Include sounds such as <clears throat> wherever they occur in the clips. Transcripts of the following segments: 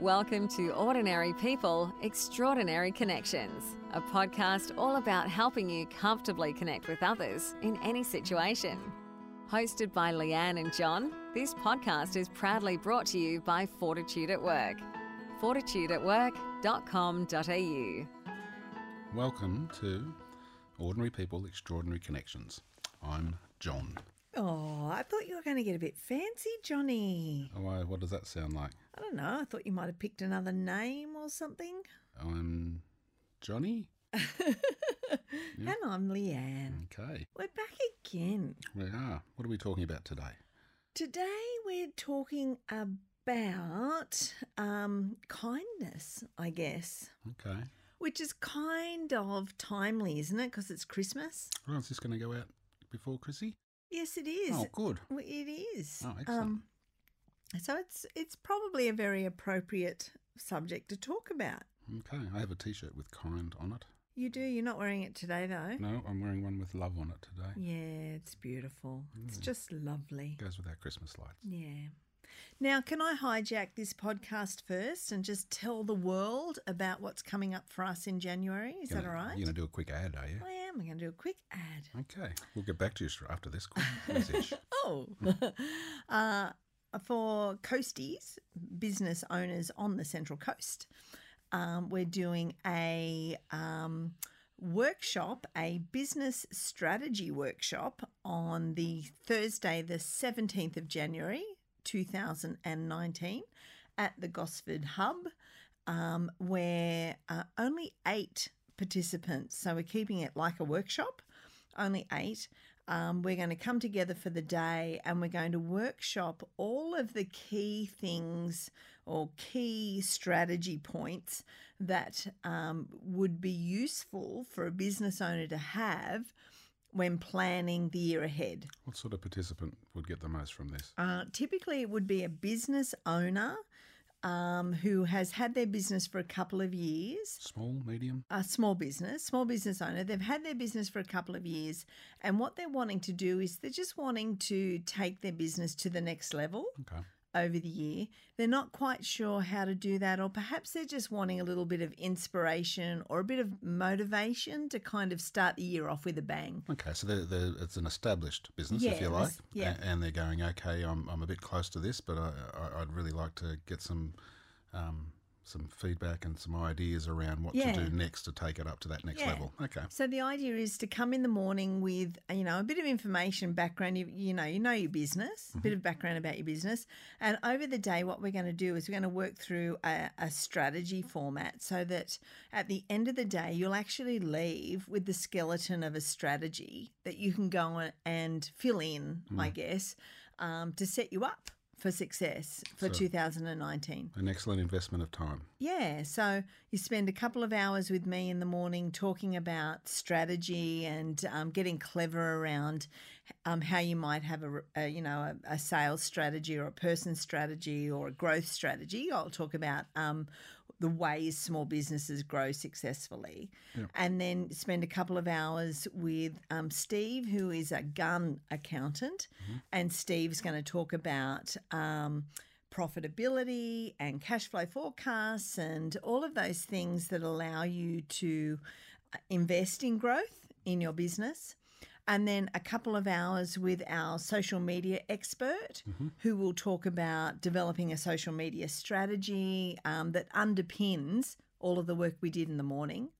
Welcome to Ordinary People, Extraordinary Connections, a podcast all about helping you comfortably connect with others in any situation. Hosted by Leanne and John, this podcast is proudly brought to you by Fortitude at Work. fortitudeatwork.com.au. Welcome to Ordinary People, Extraordinary Connections. I'm John. Oh, I thought you were going to get a bit fancy, Johnny. Oh, I- what does that sound like? I don't know. I thought you might have picked another name or something. I'm Johnny? <laughs> And I'm Leanne. Okay, We're back again. we are. What are we talking about today? Today we're talking about um, kindness, I guess, Okay. which is kind of timely, isn't it? Because it's Christmas. Well, is this going to go out before Chrissy? Yes, it is. Oh, good. It is. Oh, excellent. Um, so it's it's probably a very appropriate subject to talk about. Okay, I have a t shirt with kind on it. You do. You're not wearing it today, though. No, I'm wearing one with love on it today. Yeah, it's beautiful. It's just lovely. Goes with our Christmas lights. Yeah. Now, can I hijack this podcast first and just tell the world about what's coming up for us in January? Is that all right? You're going to do a quick ad, are you? I am. I'm going to do a quick ad. Okay, we'll get back to you after this quick message. <laughs> Oh, <laughs> uh, for coasties, business owners on the Central Coast, um, we're doing a um, workshop, a business strategy workshop on the Thursday, the 17th of January, 2019, at the Gosford Hub, um, where uh, only eight participants, so we're keeping it like a workshop, only eight. Um, we're going to come together for the day and we're going to workshop all of the key things or key strategy points that um, would be useful for a business owner to have when planning the year ahead. what sort of participant would get the most from this? Uh, typically, it would be a business owner um, who has had their business for a couple of years Small, medium? a small business, small business owner. They've had their business for a couple of years, and what they're wanting to do is they're just wanting to take their business to the next level Okay. Over the year. They're not quite sure how to do that, or perhaps they're just wanting a little bit of inspiration or a bit of motivation to kind of start the year off with a bang. Okay, so they're, they're, it's an established business, if you like, yeah. and they're going, okay, I'm, I'm a bit close to this, but I, I, I'd really like to get some um, some feedback and some ideas around what Yeah. to do next to take it up to that next Yeah. level. Okay, So the idea is to come in the morning with you know a bit of information, background. You, you know, you know your business, a bit of background about your business, and over the day, what we're going to do is we're going to work through a, a strategy format, so that at the end of the day, you'll actually leave with the skeleton of a strategy that you can go and fill in, I guess, um, to set you up for success for 2019. an excellent investment of time. Yeah, so you spend a couple of hours with me in the morning talking about strategy and um, getting clever around um, how you might have a, a you know a, a sales strategy or a person strategy or a growth strategy. I'll talk about um, the ways small businesses grow successfully, and then spend a couple of hours with um, Steve, who is a gun accountant, and Steve's going to talk about. Um, profitability and cash flow forecasts and all of those things that allow you to uh, invest in growth in your business. And then a couple of hours with our social media expert who will talk about developing a social media strategy um, that underpins all of the work we did in the morning.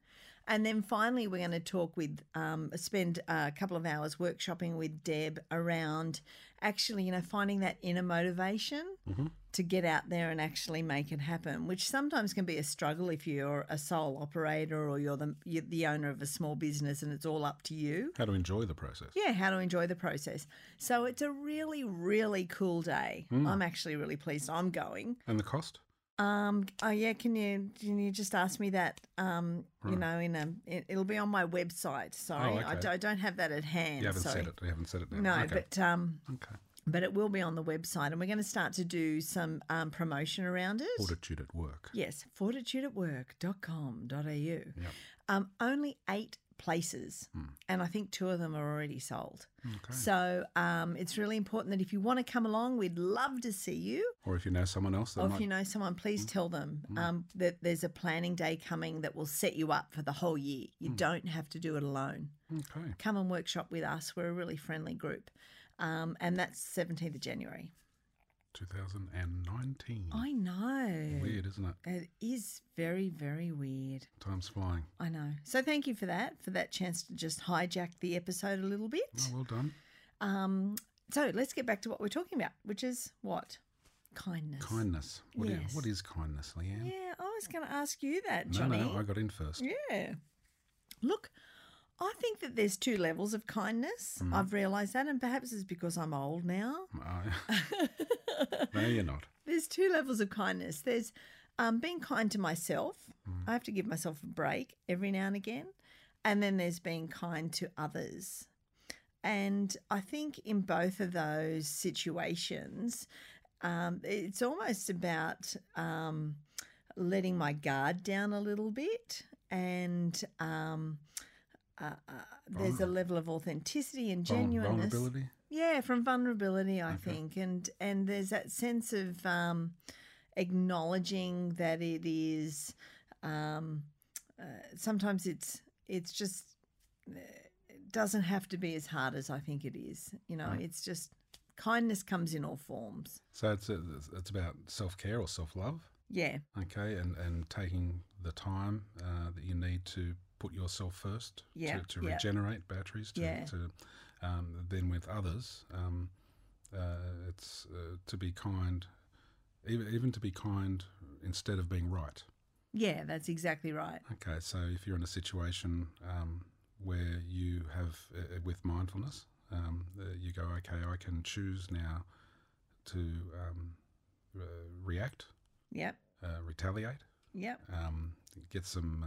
And then finally, we're going to talk with, um, spend a couple of hours workshopping with Deb around actually, you know, finding that inner motivation mm-hmm. to get out there and actually make it happen, which sometimes can be a struggle if you're a sole operator or you're the, you're the owner of a small business and it's all up to you. How to enjoy the process. Yeah, how to enjoy the process. So it's a really, really cool day. Hmm. I'm actually really pleased I'm going. And the cost? Um. Oh yeah. Can you can you just ask me that? Um. You know, in a it, it'll be on my website. Sorry, Oh, I, okay. d- I don't have that at hand. You haven't sorry. said it. You haven't said it now. No, okay. but um, okay. but it will be on the website, and we're going to start to do some um, promotion around it. Fortitude at work. Yes, fortitudeatwork.com.au. Um, only eight places, Hmm. and I think two of them are already sold. Okay. So um, it's really important that if you want to come along, we'd love to see you. Or if you know someone else Or might. if you know someone, please tell them um, that there's a planning day coming that will set you up for the whole year. You don't have to do it alone. okay. Come and workshop with us. We're a really friendly group. Um, and that's 17th of January. 2019. I know. Weird, isn't it? It is very, very weird. Time's flying. I know. So thank you for that, for that chance to just hijack the episode a little bit. Oh, well done. Um, so let's get back to what we're talking about, which is what? Kindness. Kindness. What, Yes. is, what is kindness, Leanne? Yeah, I was going to ask you that, Johnny. no, no, I got in first. Yeah. Look, I think that there's two levels of kindness. Mm. I've realised that, and perhaps it's because I'm old now. I- <laughs> no, you're not. <laughs> There's two levels of kindness. There's um, being kind to myself. I have to give myself a break every now and again. And then there's being kind to others. And I think in both of those situations, um, it's almost about um, letting my guard down a little bit. And um, uh, uh, there's a level of authenticity and genuineness. Vulnerability. Yeah, from vulnerability, I think, and and there's that sense of um, acknowledging that it is. Um, uh, sometimes it's it's just uh, it doesn't have to be as hard as I think it is. You know, it's just kindness comes in all forms. So it's, a, it's about self care or self love. Yeah, Okay, and, and taking the time uh, that you need to put yourself first Yeah, to, to yeah. regenerate batteries. To, Yeah. to um, then with others, um, uh, it's uh, to be kind, even even to be kind instead of being right. yeah, that's exactly right. Okay, so if you're in a situation um, where you have, uh, with mindfulness, um, uh, you go, okay, I can choose now to um, uh, react, Yep, uh, retaliate, yep, um, get some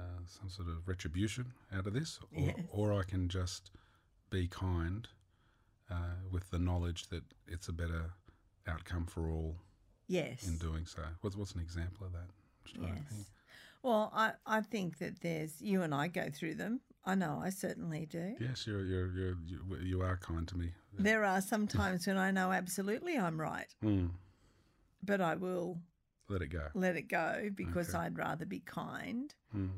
uh, some sort of retribution out of this, or, Yes. or I can just be kind uh, with the knowledge that it's a better outcome for all yes. in doing so. What's what's an example of that? I'm just trying to think. Yes. Well, I, I think that there's you and I go through them. I know I certainly do. Yes, you're, you're, you're, you, you are kind to me. There are some times when I know absolutely I'm right, Mm, but I will let it go. let it go because Okay. I'd rather be kind. Mm,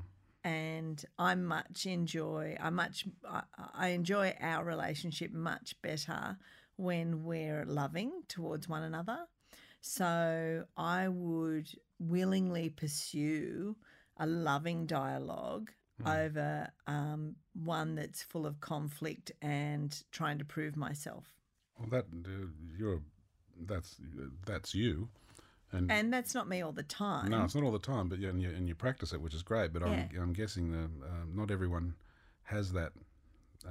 And I much enjoy, I much, I, I enjoy our relationship much better when we're loving towards one another. So I would willingly pursue a loving dialogue over um, one that's full of conflict and trying to prove myself. well, that uh, you're that's that's you, and, And that's not me all the time. no, it's not all the time, but yeah, and you, and you practice it, which is great. But I'm, I'm guessing that um, not everyone has that uh,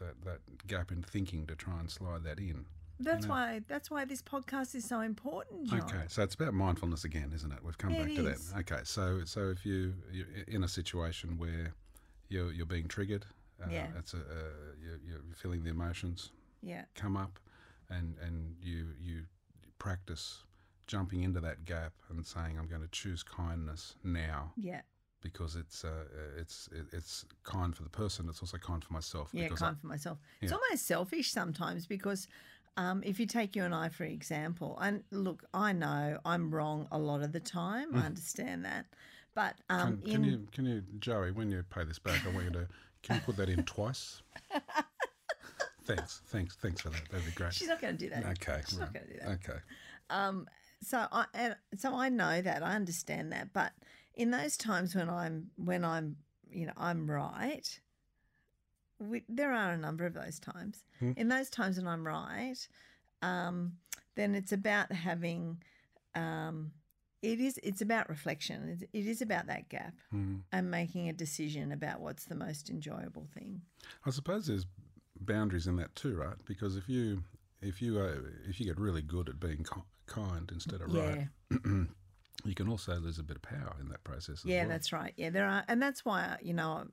that that gap in thinking to try and slide that in. That's why that's why this podcast is so important, John. Okay, so it's about mindfulness again, isn't it? We've come It back to is. that. Okay, so so if you you're in a situation where you're you're being triggered, uh, Yeah. it's a uh, you're, you're feeling the emotions Yeah. come up, and and you you practice jumping into that gap and saying, "I'm going to choose kindness now Yeah. because it's uh, it's it's kind for the person. It's also kind for myself. Yeah, kind I, for myself. It's almost selfish sometimes because um, if you take you and I for example, and look, I know I'm wrong a lot of the time. I understand that, but um, Hmm. can, in you can you Joey, when you pay this back, I want you to can you put that in twice? <laughs> thanks, thanks, thanks for that. That'd be great. she's not going to do that. Okay, she's right. not going to do that. Okay. Um, so I and so I know that I understand that, but in those times when I'm when I'm you know I'm right, we, there are a number of those times. Hmm. In those times when I'm right, um, then it's about having. Um, it is. It's about reflection. It, it is about that gap Mm. and making a decision about what's the most enjoyable thing. I suppose there's boundaries in that too, right? Because if you if you uh, if you get really good at being kind instead of right, <clears throat> you can also lose a bit of power in that process. Yeah, well. that's right. Yeah, there are, and that's why you know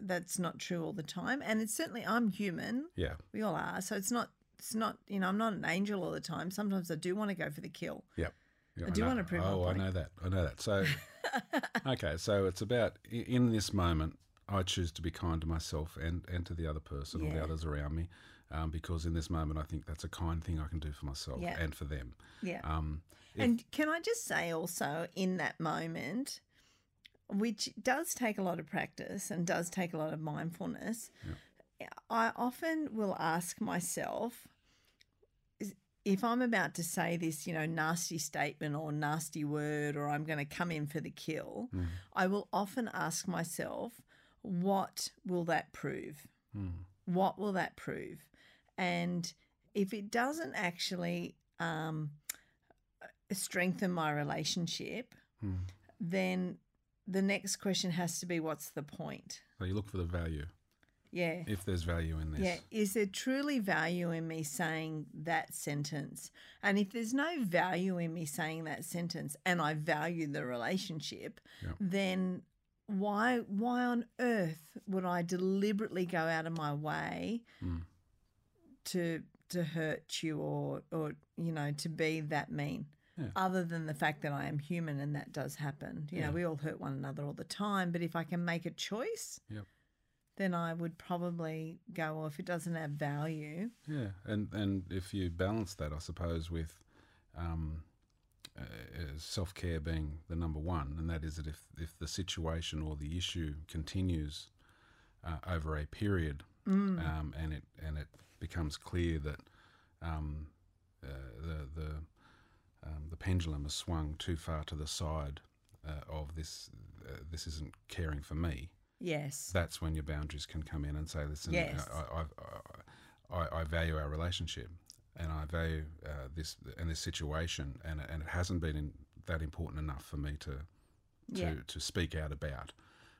that's not true all the time. And it's certainly I'm human. yeah, We all are. So it's not. It's not. You know, I'm not an angel all the time. Sometimes I do want to go for the kill. yeah. yeah I do know. wanna prove Oh, I know that. I know that. So, <laughs> okay, so it's about in this moment. I choose to be kind to myself and, and to the other person or the others around me, um, because in this moment I think that's a kind thing I can do for myself Yeah. and for them. Yeah. Um, if- And can I just say also in that moment, which does take a lot of practice and does take a lot of mindfulness, I often will ask myself if I'm about to say this, you know, nasty statement or nasty word, or I'm going to come in for the kill, I will often ask myself, what will that prove? What will that prove? And if it doesn't actually um, strengthen my relationship, then the next question has to be what's the point? so you look for the value, Yeah. if there's value in this. Yeah. Is there truly value in me saying that sentence? And if there's no value in me saying that sentence and I value the relationship, then why why on earth would I deliberately go out of my way Mm. to to hurt you or or you know to be that mean? Yeah. Other than the fact that I am human and that does happen. You Yeah. know, we all hurt one another all the time, but if I can make a choice, Yep. then I would probably go, well, if it doesn't have value, Yeah, and and if you balance that, I suppose, with um, uh, self care being the number one, and that is that if if the situation or the issue continues uh, over a period, um, and it and it becomes clear that um, uh, the the um, the pendulum has swung too far to the side uh, of this uh, this isn't caring for me yes. that's when your boundaries can come in and say, listen, Yes. I, I, I, I value our relationship and I value uh, this and this situation, and, and it hasn't been in, that important enough for me to to, Yeah. to speak out about.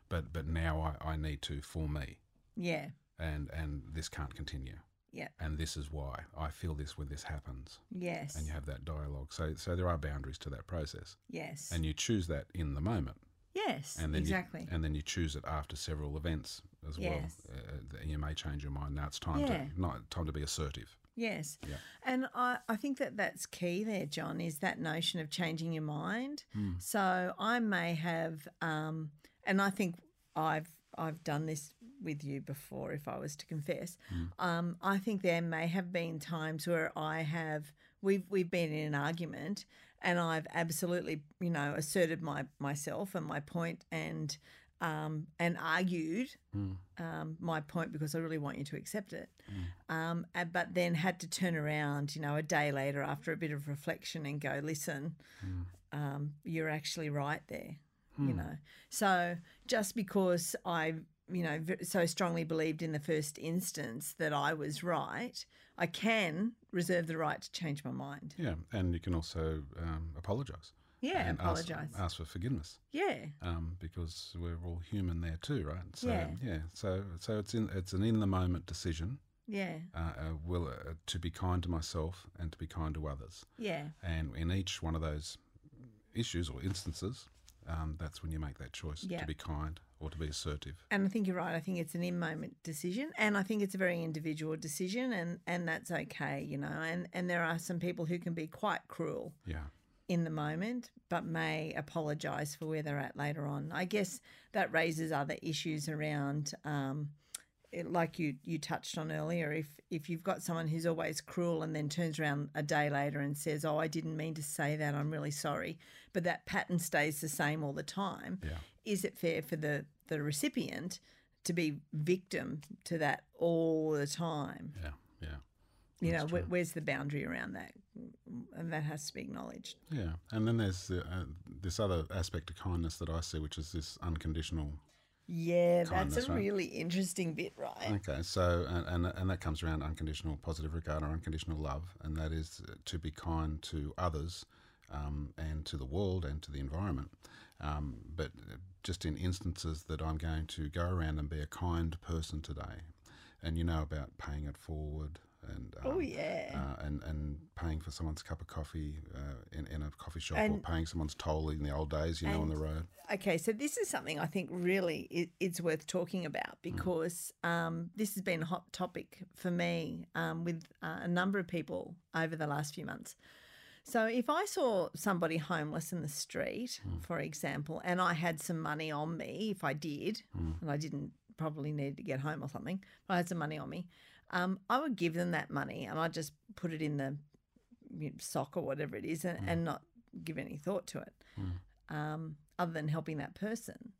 But but now I, I need to for me, yeah. and and this can't continue. Yeah. And this is why I feel this when this happens, Yes. and you have that dialogue. So so there are boundaries to that process, yes. and you choose that in the moment. yes. and then exactly. you, and then you choose it after several events as well. Yes. Uh, uh, you may change your mind. Now it's time Yeah. to not time to be assertive. Yes. Yeah. And I, I think that that's key there, John, is that notion of changing your mind. Hmm. So I may have, um, and I think I've I've done this with you before, if I was to confess. Hmm. Um, I think there may have been times where I have we've we've been in an argument, and I've absolutely you know asserted my myself and my point and. Um, and argued um, my point because I really want you to accept it. Um, uh, but then had to turn around, you know, a day later after a bit of reflection and go, listen, um, you're actually right there, you know. So just because I, you know, so strongly believed in the first instance that I was right, I can reserve the right to change my mind. Yeah, and you can also um, apologise. Yeah, and apologise. Ask, for forgiveness Yeah, um, because we're all human there too, right? So Yeah. So so it's in it's an in the moment decision. yeah, Uh, uh, will uh, to be kind to myself and to be kind to others. yeah, And in each one of those issues or instances, um, that's when you make that choice Yeah. to be kind or to be assertive. And I think you're right. I think it's an in moment decision, and I think it's a very individual decision, and and that's okay, you know. And and there are some people who can be quite cruel Yeah. In the moment, but may apologise for where they're at later on. I guess that raises other issues around. Um, it- like you, you touched on earlier, if if you've got someone who's always cruel and then turns around a day later and says, "Oh, I didn't mean to say that. I'm really sorry," but that pattern stays the same all the time, Yeah. is it fair for the the recipient to be victim to that all the time? Yeah. Yeah. You know, That's where, true. where's the boundary around that? And that has to be acknowledged. Yeah, and then there's uh, uh, this other aspect of kindness that I see, which is this unconditional. Yeah, that's a right? really interesting bit, right? Okay, so and, and and that comes around unconditional positive regard or unconditional love, and that is to be kind to others, um, and to the world and to the environment. Um, but just in instances that I'm going to go around and be a kind person today, and you know about paying it forward and um, Oh, yeah. uh, and and paying for someone's cup of coffee uh, in in a coffee shop or paying someone's toll in the old days, you know, on the road. Okay, so this is something I think really i it's worth talking about because um, this has been a hot topic for me um, with uh, a number of people over the last few months. So if I saw somebody homeless in the street, for example, and I had some money on me, if I did, and I didn't probably need to get home or something, but I had some money on me, um, I would give them that money and I'd just put it in the you know, sock or whatever it is and, and not give any thought to it, um, other than helping that person.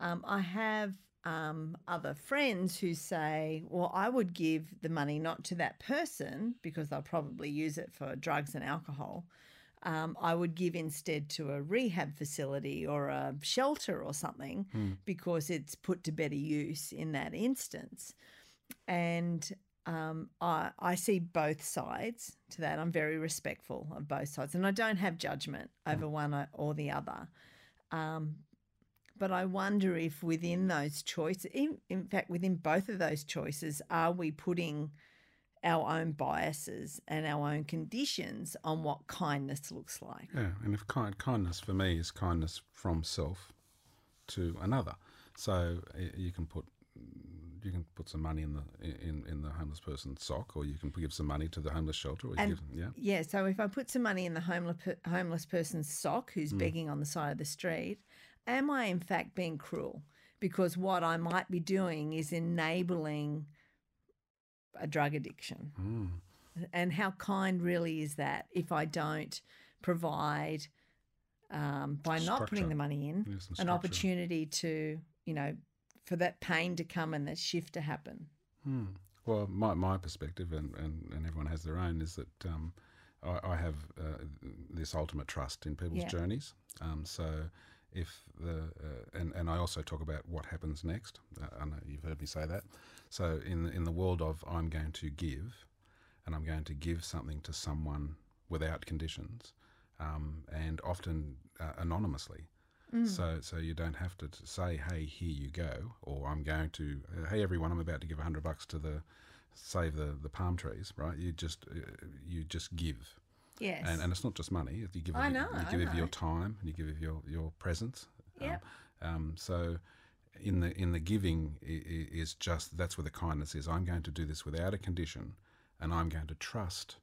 Um, I have um, other friends who say, well, I would give the money not to that person because they'll probably use it for drugs and alcohol. Um, I would give instead to a rehab facility or a shelter or something because it's put to better use in that instance. And um, I, I see both sides to that. I'm very respectful of both sides, and I don't have judgment over one or the other. Um, but I wonder if within those choices, in, in fact, within both of those choices, are we putting our own biases and our own conditions on what kindness looks like? Yeah, and if kind, kindness for me is kindness from self to another. So you can put you can put some money in the in, in the homeless person's sock, or you can give some money to the homeless shelter. Or And- give, yeah, Yeah, so if I put some money in the homeless homeless person's sock who's begging on the side of the street, am I in fact being cruel? Because what I might be doing is enabling a drug addiction. mm. And how kind really is that if I don't provide um, by not putting the money in an opportunity to, you know, for that pain to come and that shift to happen. Hmm. Well, my, my perspective, and, and, and everyone has their own, is that um, I, I have uh, this ultimate trust in people's Yeah. journeys. Um, so if the uh, and and I also talk about what happens next. Uh, I know you've heard me say that. So in the, in the world of I'm going to give, and I'm going to give something to someone without conditions, um, and often uh, anonymously. So, so you don't have to say, "Hey, here you go," or "I'm going to," uh, "Hey, everyone, I'm about to give hundred bucks to the save the, the palm trees." Right? You just uh, you just give, Yes. and and it's not just money. You give I know, you I give of your time, and you give of your your presence. Yep. Um, um, so, in the in the giving i- i- is just that's where the kindness is. I'm going to do this without a condition, and I'm going to trust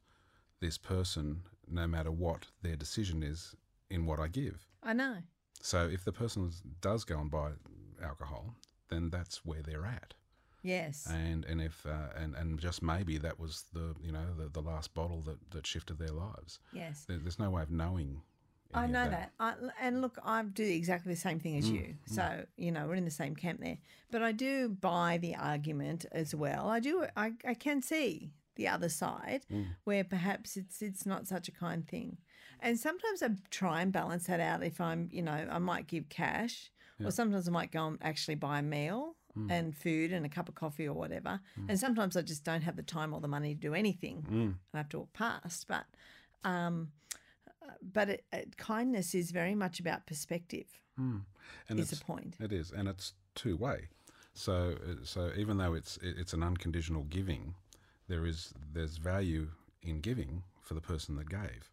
this person no matter what their decision is in what I give. I know. So if the person does go and buy alcohol, then that's where they're at. Yes. And and if uh, and and just maybe that was the you know the, the last bottle that, that shifted their lives. yes. There, there's no way of knowing. I know that. I, and look, I do exactly the same thing Mm, as you. So, you know, we're in the same camp there. But I do buy the argument as well. I do, I, I can see the other side Mm. where perhaps it's it's not such a kind thing. And sometimes I try and balance that out if I'm, you know, I might give cash or sometimes I might go and actually buy a meal Mm. and food and a cup of coffee or whatever. And sometimes I just don't have the time or the money to do anything. Mm. I have to walk past. But um, but it, it, kindness is very much about perspective. Mm. And is it's, the point. It is, and it's two way. So uh, so even though it's it's an unconditional giving, there is there's value in giving for the person that gave.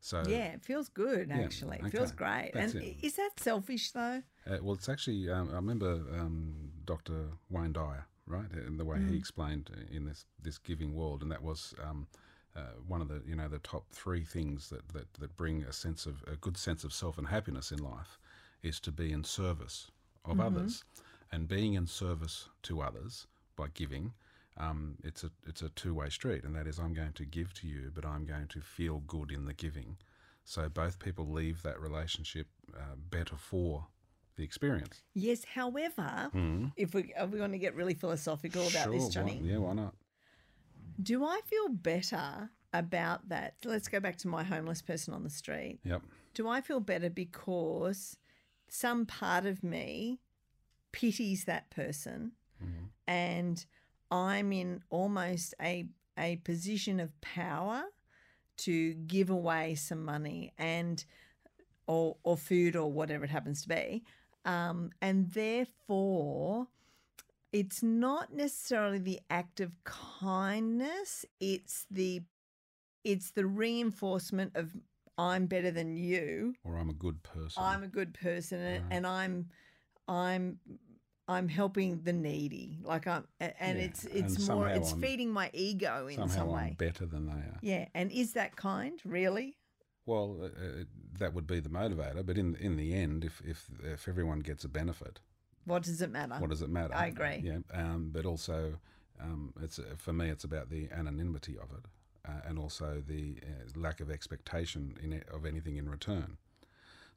So yeah, it feels good actually. It feels great. That's and it. is that selfish though? Uh, well, it's actually um, I remember um, Dr. Wayne Dyer, right, and the way Mm. he explained in this this giving world, and that was um, uh, one of the you know the top three things that, that that bring a sense of a good sense of self and happiness in life is to be in service of Mm-hmm. others, and being in service to others by giving. Um, it's a it's a two way street, and that is I'm going to give to you, but I'm going to feel good in the giving. So both people leave that relationship uh, better for the experience. Yes. However, if we are we going to get really philosophical about this. Sure, why- Johnny, yeah, why not? do I feel better about that? Let's go back to my homeless person on the street. Yep. Do I feel better because some part of me pities that person Mm-hmm. and I'm in almost a a position of power to give away some money and or or food or whatever it happens to be. Um, and therefore it's not necessarily the act of kindness, it's the it's the reinforcement of I'm better than you. Or I'm a good person. I'm a good person and, and I'm I'm I'm helping the needy. Like I'm and Yeah, it's it's and more it's I'm- feeding my ego in Somehow some I'm better than they are. Yeah, and is that kind really? Well, uh, uh, that would be the motivator, but in in the end, if if if everyone gets a benefit, What does it matter? what does it matter? I agree. Yeah, um, but also, um, it's uh, for me, it's about the anonymity of it, uh, and also the uh, lack of expectation in it, of anything in return.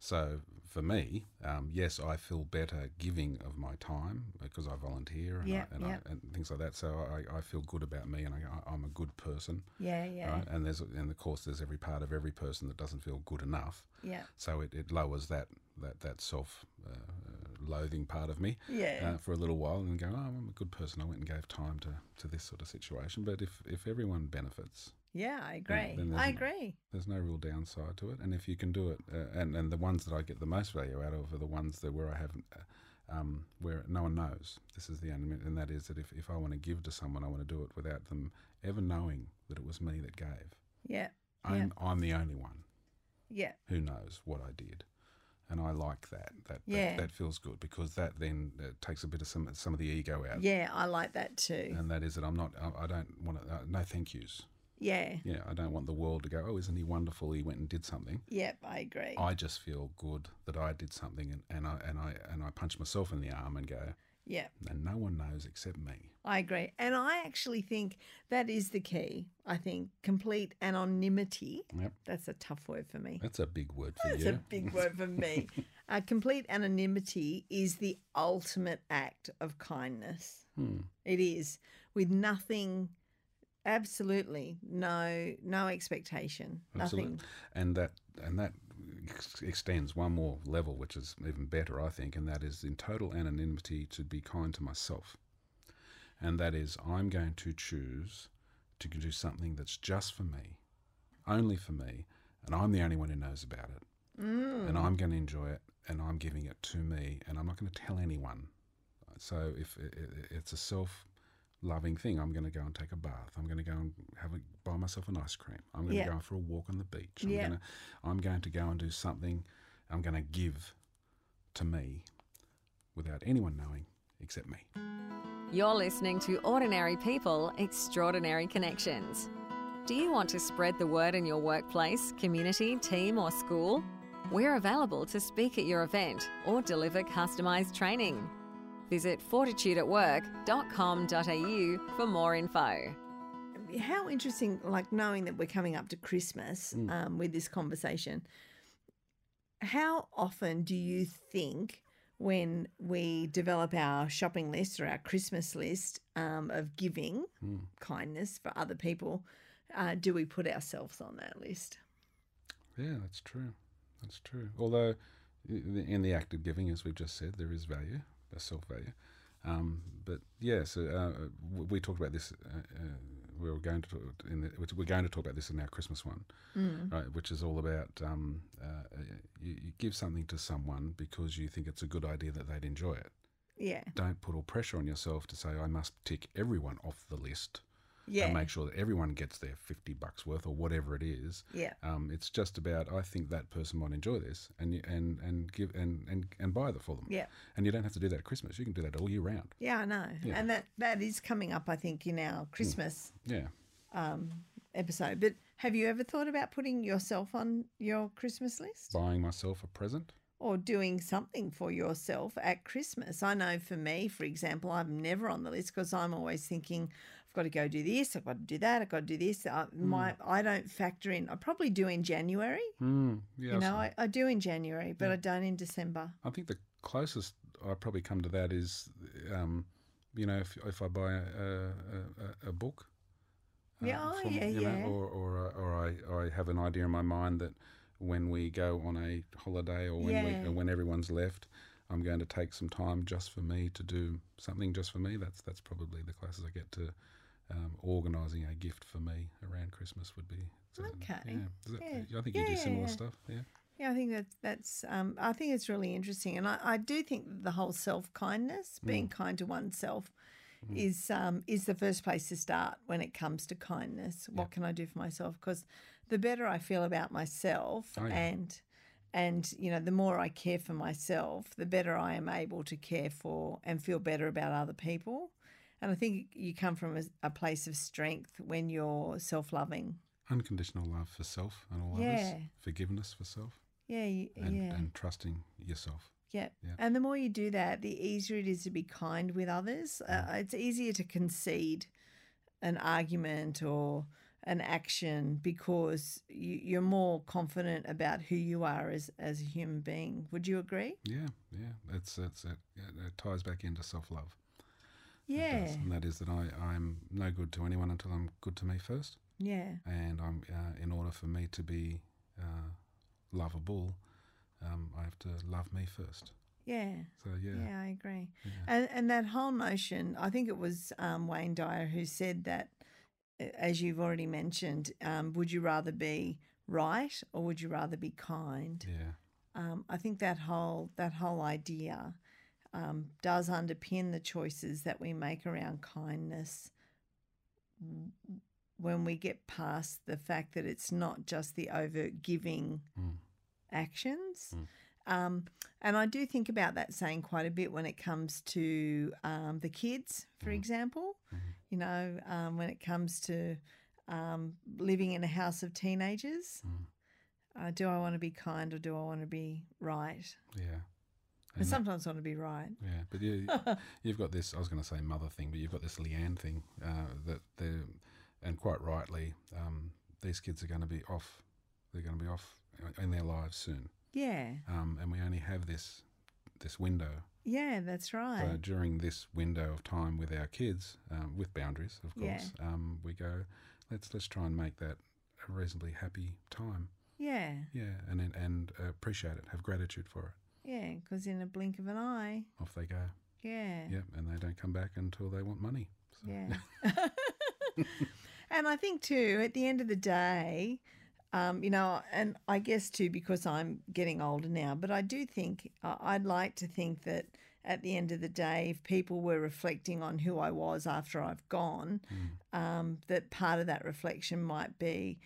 So for me, um, yes, I feel better giving of my time because I volunteer and, I, and. I, and things like that. So I, I feel good about me, and I, I'm a good person. yeah, yeah, Right? And there's and of course there's every part of every person that doesn't feel good enough. yeah, So it, it lowers that that that self uh, loathing part of me yeah, uh, for a little while and go, oh, I'm a good person. I went and gave time to, to this sort of situation. But if, if everyone benefits, yeah. I agree. then I there's- agree. there's no real downside to it. And if you can do it, uh, and, and the ones that I get the most value out of are the ones that where I haven't, uh, um, where no one knows. This is the only, and that is that if, if I want to give to someone, I want to do it without them ever knowing that it was me that gave. Yeah, I'm, I'm the only one yeah, who knows what I did. And I like that. That, Yeah. that that feels good because that then uh, takes a bit of some some of the ego out. yeah. I like that too. And that is that I'm not. I, I don't want to. Uh, no, thank yous. Yeah, Yeah, I don't want the world to go. Oh, isn't he wonderful? He went and did something. yep. I agree. I just feel good that I did something, and, and I and I and I punch myself in the arm and go. yeah. And no one knows except me. I agree. And I actually think that is the key. I think complete anonymity. Yep, That's a tough word for me. that's a big word for That's you. a big word for me. <laughs> Uh, complete anonymity is the ultimate act of kindness. Hmm. It is with nothing, absolutely no no expectation, Absolutely. nothing. and that and that ex- extends one more level, which is even better, I think, and that is in total anonymity to be kind to myself. And that is, I'm going to choose to do something that's just for me, only for me, and I'm the only one who knows about it. Mm. And I'm going to enjoy it, and I'm giving it to me, and I'm not going to tell anyone. So if it, it, it's a self loving thing, I'm going to go and take a bath. I'm going to go and have a, buy myself an ice cream. I'm going Yeah. to go for a walk on the beach. I'm Yeah. going to I'm going to go and do something. I'm going to give to me without anyone knowing except me. You're listening to Ordinary People, Extraordinary Connections. Do you want to spread the word in your workplace, community, team, or school? We're available to speak at your event or deliver customised training. Visit fortitudeatwork.com.au for more info. How interesting, like knowing that we're coming up to Christmas Mm. um, with this conversation. How often do you think when we develop our shopping list or our Christmas list um, of giving Mm. kindness for other people, uh, do we put ourselves on that list? Yeah, that's true. That's true. Although in the act of giving, as we've just said, there is value, self value. Um, but yeah, so uh, we talked about this. Uh, uh, we were going to talk in the, we're going to talk about this in our Christmas one, right? Which is all about um, uh, you, you give something to someone because you think it's a good idea that they'd enjoy it. Yeah. Don't put all pressure on yourself to say I must tick everyone off the list Yeah. and make sure that everyone gets their fifty bucks worth or whatever it is. yeah. Um, it's just about I think that person might enjoy this, and you, and and give and, and and buy that for them. Yeah. And you don't have to do that at Christmas. You can do that all year round. Yeah, I know. Yeah. And that, that is coming up, I think, in our Christmas Yeah. um, episode. But have you ever thought about putting yourself on your Christmas list? Buying myself a present. or doing something for yourself at Christmas. I know for me, for example, I'm never on the list because I'm always thinking, I've got to go do this, I've got to do that, I've got to do this. I, my, I don't factor in. I probably do in January. Mm, yeah. you know, I, I, do in January, but I don't in December. I think the closest I probably come to that is, um, you know, if if I buy a a, a, book. uh, Yeah, oh, yeah, you know, yeah. or or uh, or I, I have an idea in my mind that when we go on a holiday or when Yeah. we when everyone's left, I'm going to take some time just for me to do something just for me. That's that's probably the closest I get to um, organising a gift for me around Christmas would be. so, Okay. Yeah. That- Yeah. I think you do similar stuff. Yeah. Yeah, I think that that's. Um, I think it's really interesting, and I, I do think the whole self kindness, being Mm. kind to oneself, is um, is the first place to start when it comes to kindness. What can I do for myself? Because the better I feel about myself, Oh, and and you know, the more I care for myself, the better I am able to care for and feel better about other people. And I think you come from a, a place of strength when you're self loving. unconditional love for self and all Yeah. others, forgiveness for self, Yeah, you, and, yeah, and trusting yourself. yeah. yeah. And the more you do that, the easier it is to be kind with others. Uh, it's easier to concede an argument or an action because you, you're more confident about who you are as as a human being. Would you agree? Yeah, yeah. It's it's it, it ties back into self love. Yeah, and that is that I I'm no good to anyone until I'm good to me first, yeah, and I'm uh, in order for me to be uh, lovable, um, I have to love me first. yeah. So yeah, Yeah, I agree. Yeah. And and that whole notion, I think it was um, Wayne Dyer who said that, as you've already mentioned, um, would you rather be right or would you rather be kind? yeah, Um, I think that whole that whole idea um, does underpin the choices that we make around kindness. When we get past the fact that it's not just the overt giving Mm. actions. Mm. Um, and I do think about that saying quite a bit when it comes to um, the kids, for Mhm. example. Mhm. You know, um, when it comes to um, living in a house of teenagers. Mm. Uh, do I want to be kind or do I want to be right? yeah. I And that- sometimes want to be right. yeah, but you, <laughs> you've got this. I was going to say mother thing, but you've got this Leanne thing uh, that they're, and quite rightly, um, these kids are going to be off. They're going to be off in their lives soon, Yeah, um, and we only have this this window. yeah, that's right. So during this window of time with our kids, um, with boundaries, of Yeah. course, um, we go. Let's let's try and make that a reasonably happy time. yeah, Yeah, and and, and appreciate it. Have gratitude for it. Yeah, because in a blink of an eye, Off they go. yeah, Yep, and they don't come back until they want money. So, Yeah. <laughs> <laughs> and I think too, at the end of the day, um, you know, and I guess too because I'm getting older now, but I do think I'd like to think that at the end of the day, if people were reflecting on who I was after I've gone, Mm. um, that part of that reflection might be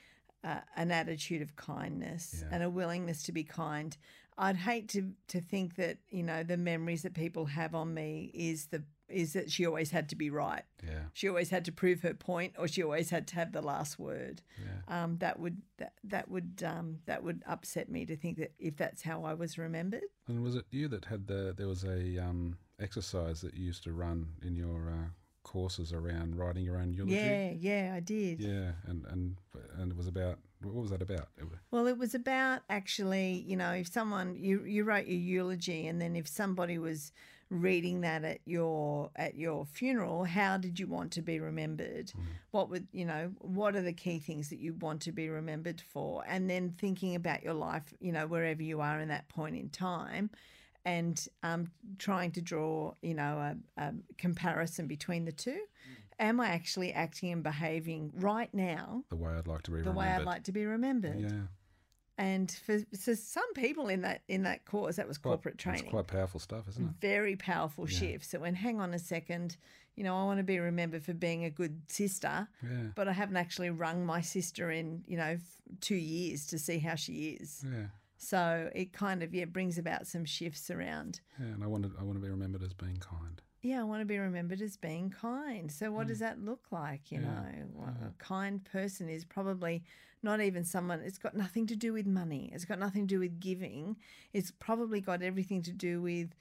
uh, an attitude of kindness Yeah. and a willingness to be kind. I'd hate to to think that you know the memories that people have on me is the is that she always had to be right. yeah, She always had to prove her point, or she always had to have the last word. yeah. Um, that would that, that would um, that would upset me to think that if that's how I was remembered. And was it you that had the? There was a um, exercise that you used to run in your uh, courses around writing your own eulogy. Yeah, yeah, I did. Yeah, and and and it was about what was that about? Well, it was about actually, you know, if someone you you wrote your eulogy, and then if somebody was reading that at your at your funeral, how did you want to be remembered? What would you know? What are the key things that you want to be remembered for? And then thinking about your life, you know, wherever you are in that point in time. And um, trying to draw, you know, a, a comparison between the two. Am I actually acting and behaving right now the way I'd like to be remembered. the remembered. way I'd like to be remembered? Yeah, And for, for some people in that in that course, that was quite, corporate training. It's quite powerful stuff, isn't it? Very powerful Yeah. shifts. That went, hang on a second, you know, I want to be remembered for being a good sister, Yeah, but I haven't actually rung my sister in, you know, f- two years to see how she is. yeah, So it kind of yeah brings about some shifts around. yeah. And I wanted I want to be remembered as being kind. Yeah, I want to be remembered as being kind. So what does that look like? You Mm. Yeah. know, Well, a kind person is probably not even someone. It's got nothing to do with money. It's got nothing to do with giving. It's probably got everything to do with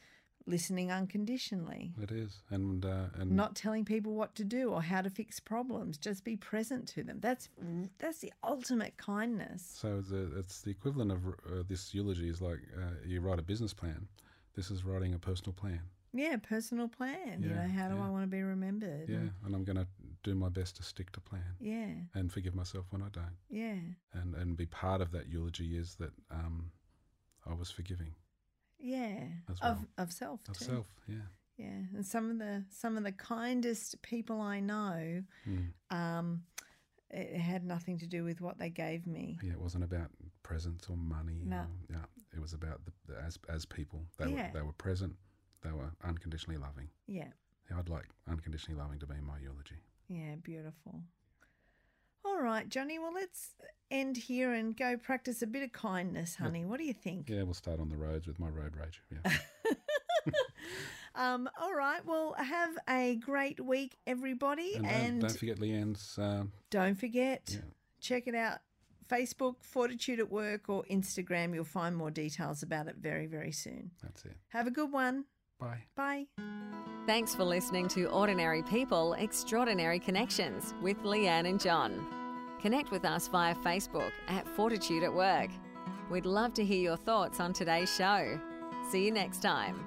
listening unconditionally, It is, and uh, and not telling people what to do or how to fix problems. Just be present to them. That's that's the ultimate kindness. So the, it's the equivalent of uh, this eulogy is like uh, you write a business plan. This is writing a personal plan. Yeah, personal plan. you know, how do yeah. I want to be remembered? Yeah, And- and I'm going to do my best to stick to plan yeah, and forgive myself when I don't. yeah. And and be part of that eulogy is that um, I was forgiving Yeah, As of of self of too. self. Yeah. Yeah, and some of the some of the kindest people I know, Mm. um, it had nothing to do with what they gave me. Yeah, it wasn't about presents or money. No. Or, yeah, it was about the, the as as people. They Yeah. were they were present. They were unconditionally loving. Yeah, Yeah, I'd like unconditionally loving to be my eulogy. yeah, beautiful. All right, Johnny. Well, let's end here and go practice a bit of kindness, honey. What do you think? Yeah, we'll start on the roads with my road rage. Yeah. <laughs> <laughs> Um, all right. Well, have a great week, everybody, And, and, don't, don't forget Leanne's. Um, don't forget yeah, check it out. Facebook, Fortitude at Work, or Instagram. You'll find more details about it very, very soon. That's it. Have a good one. Bye. Bye. Thanks for listening to Ordinary People, Extraordinary Connections with Leanne and John. Connect with us via Facebook at Fortitude at Work. We'd love to hear your thoughts on today's show. See you next time.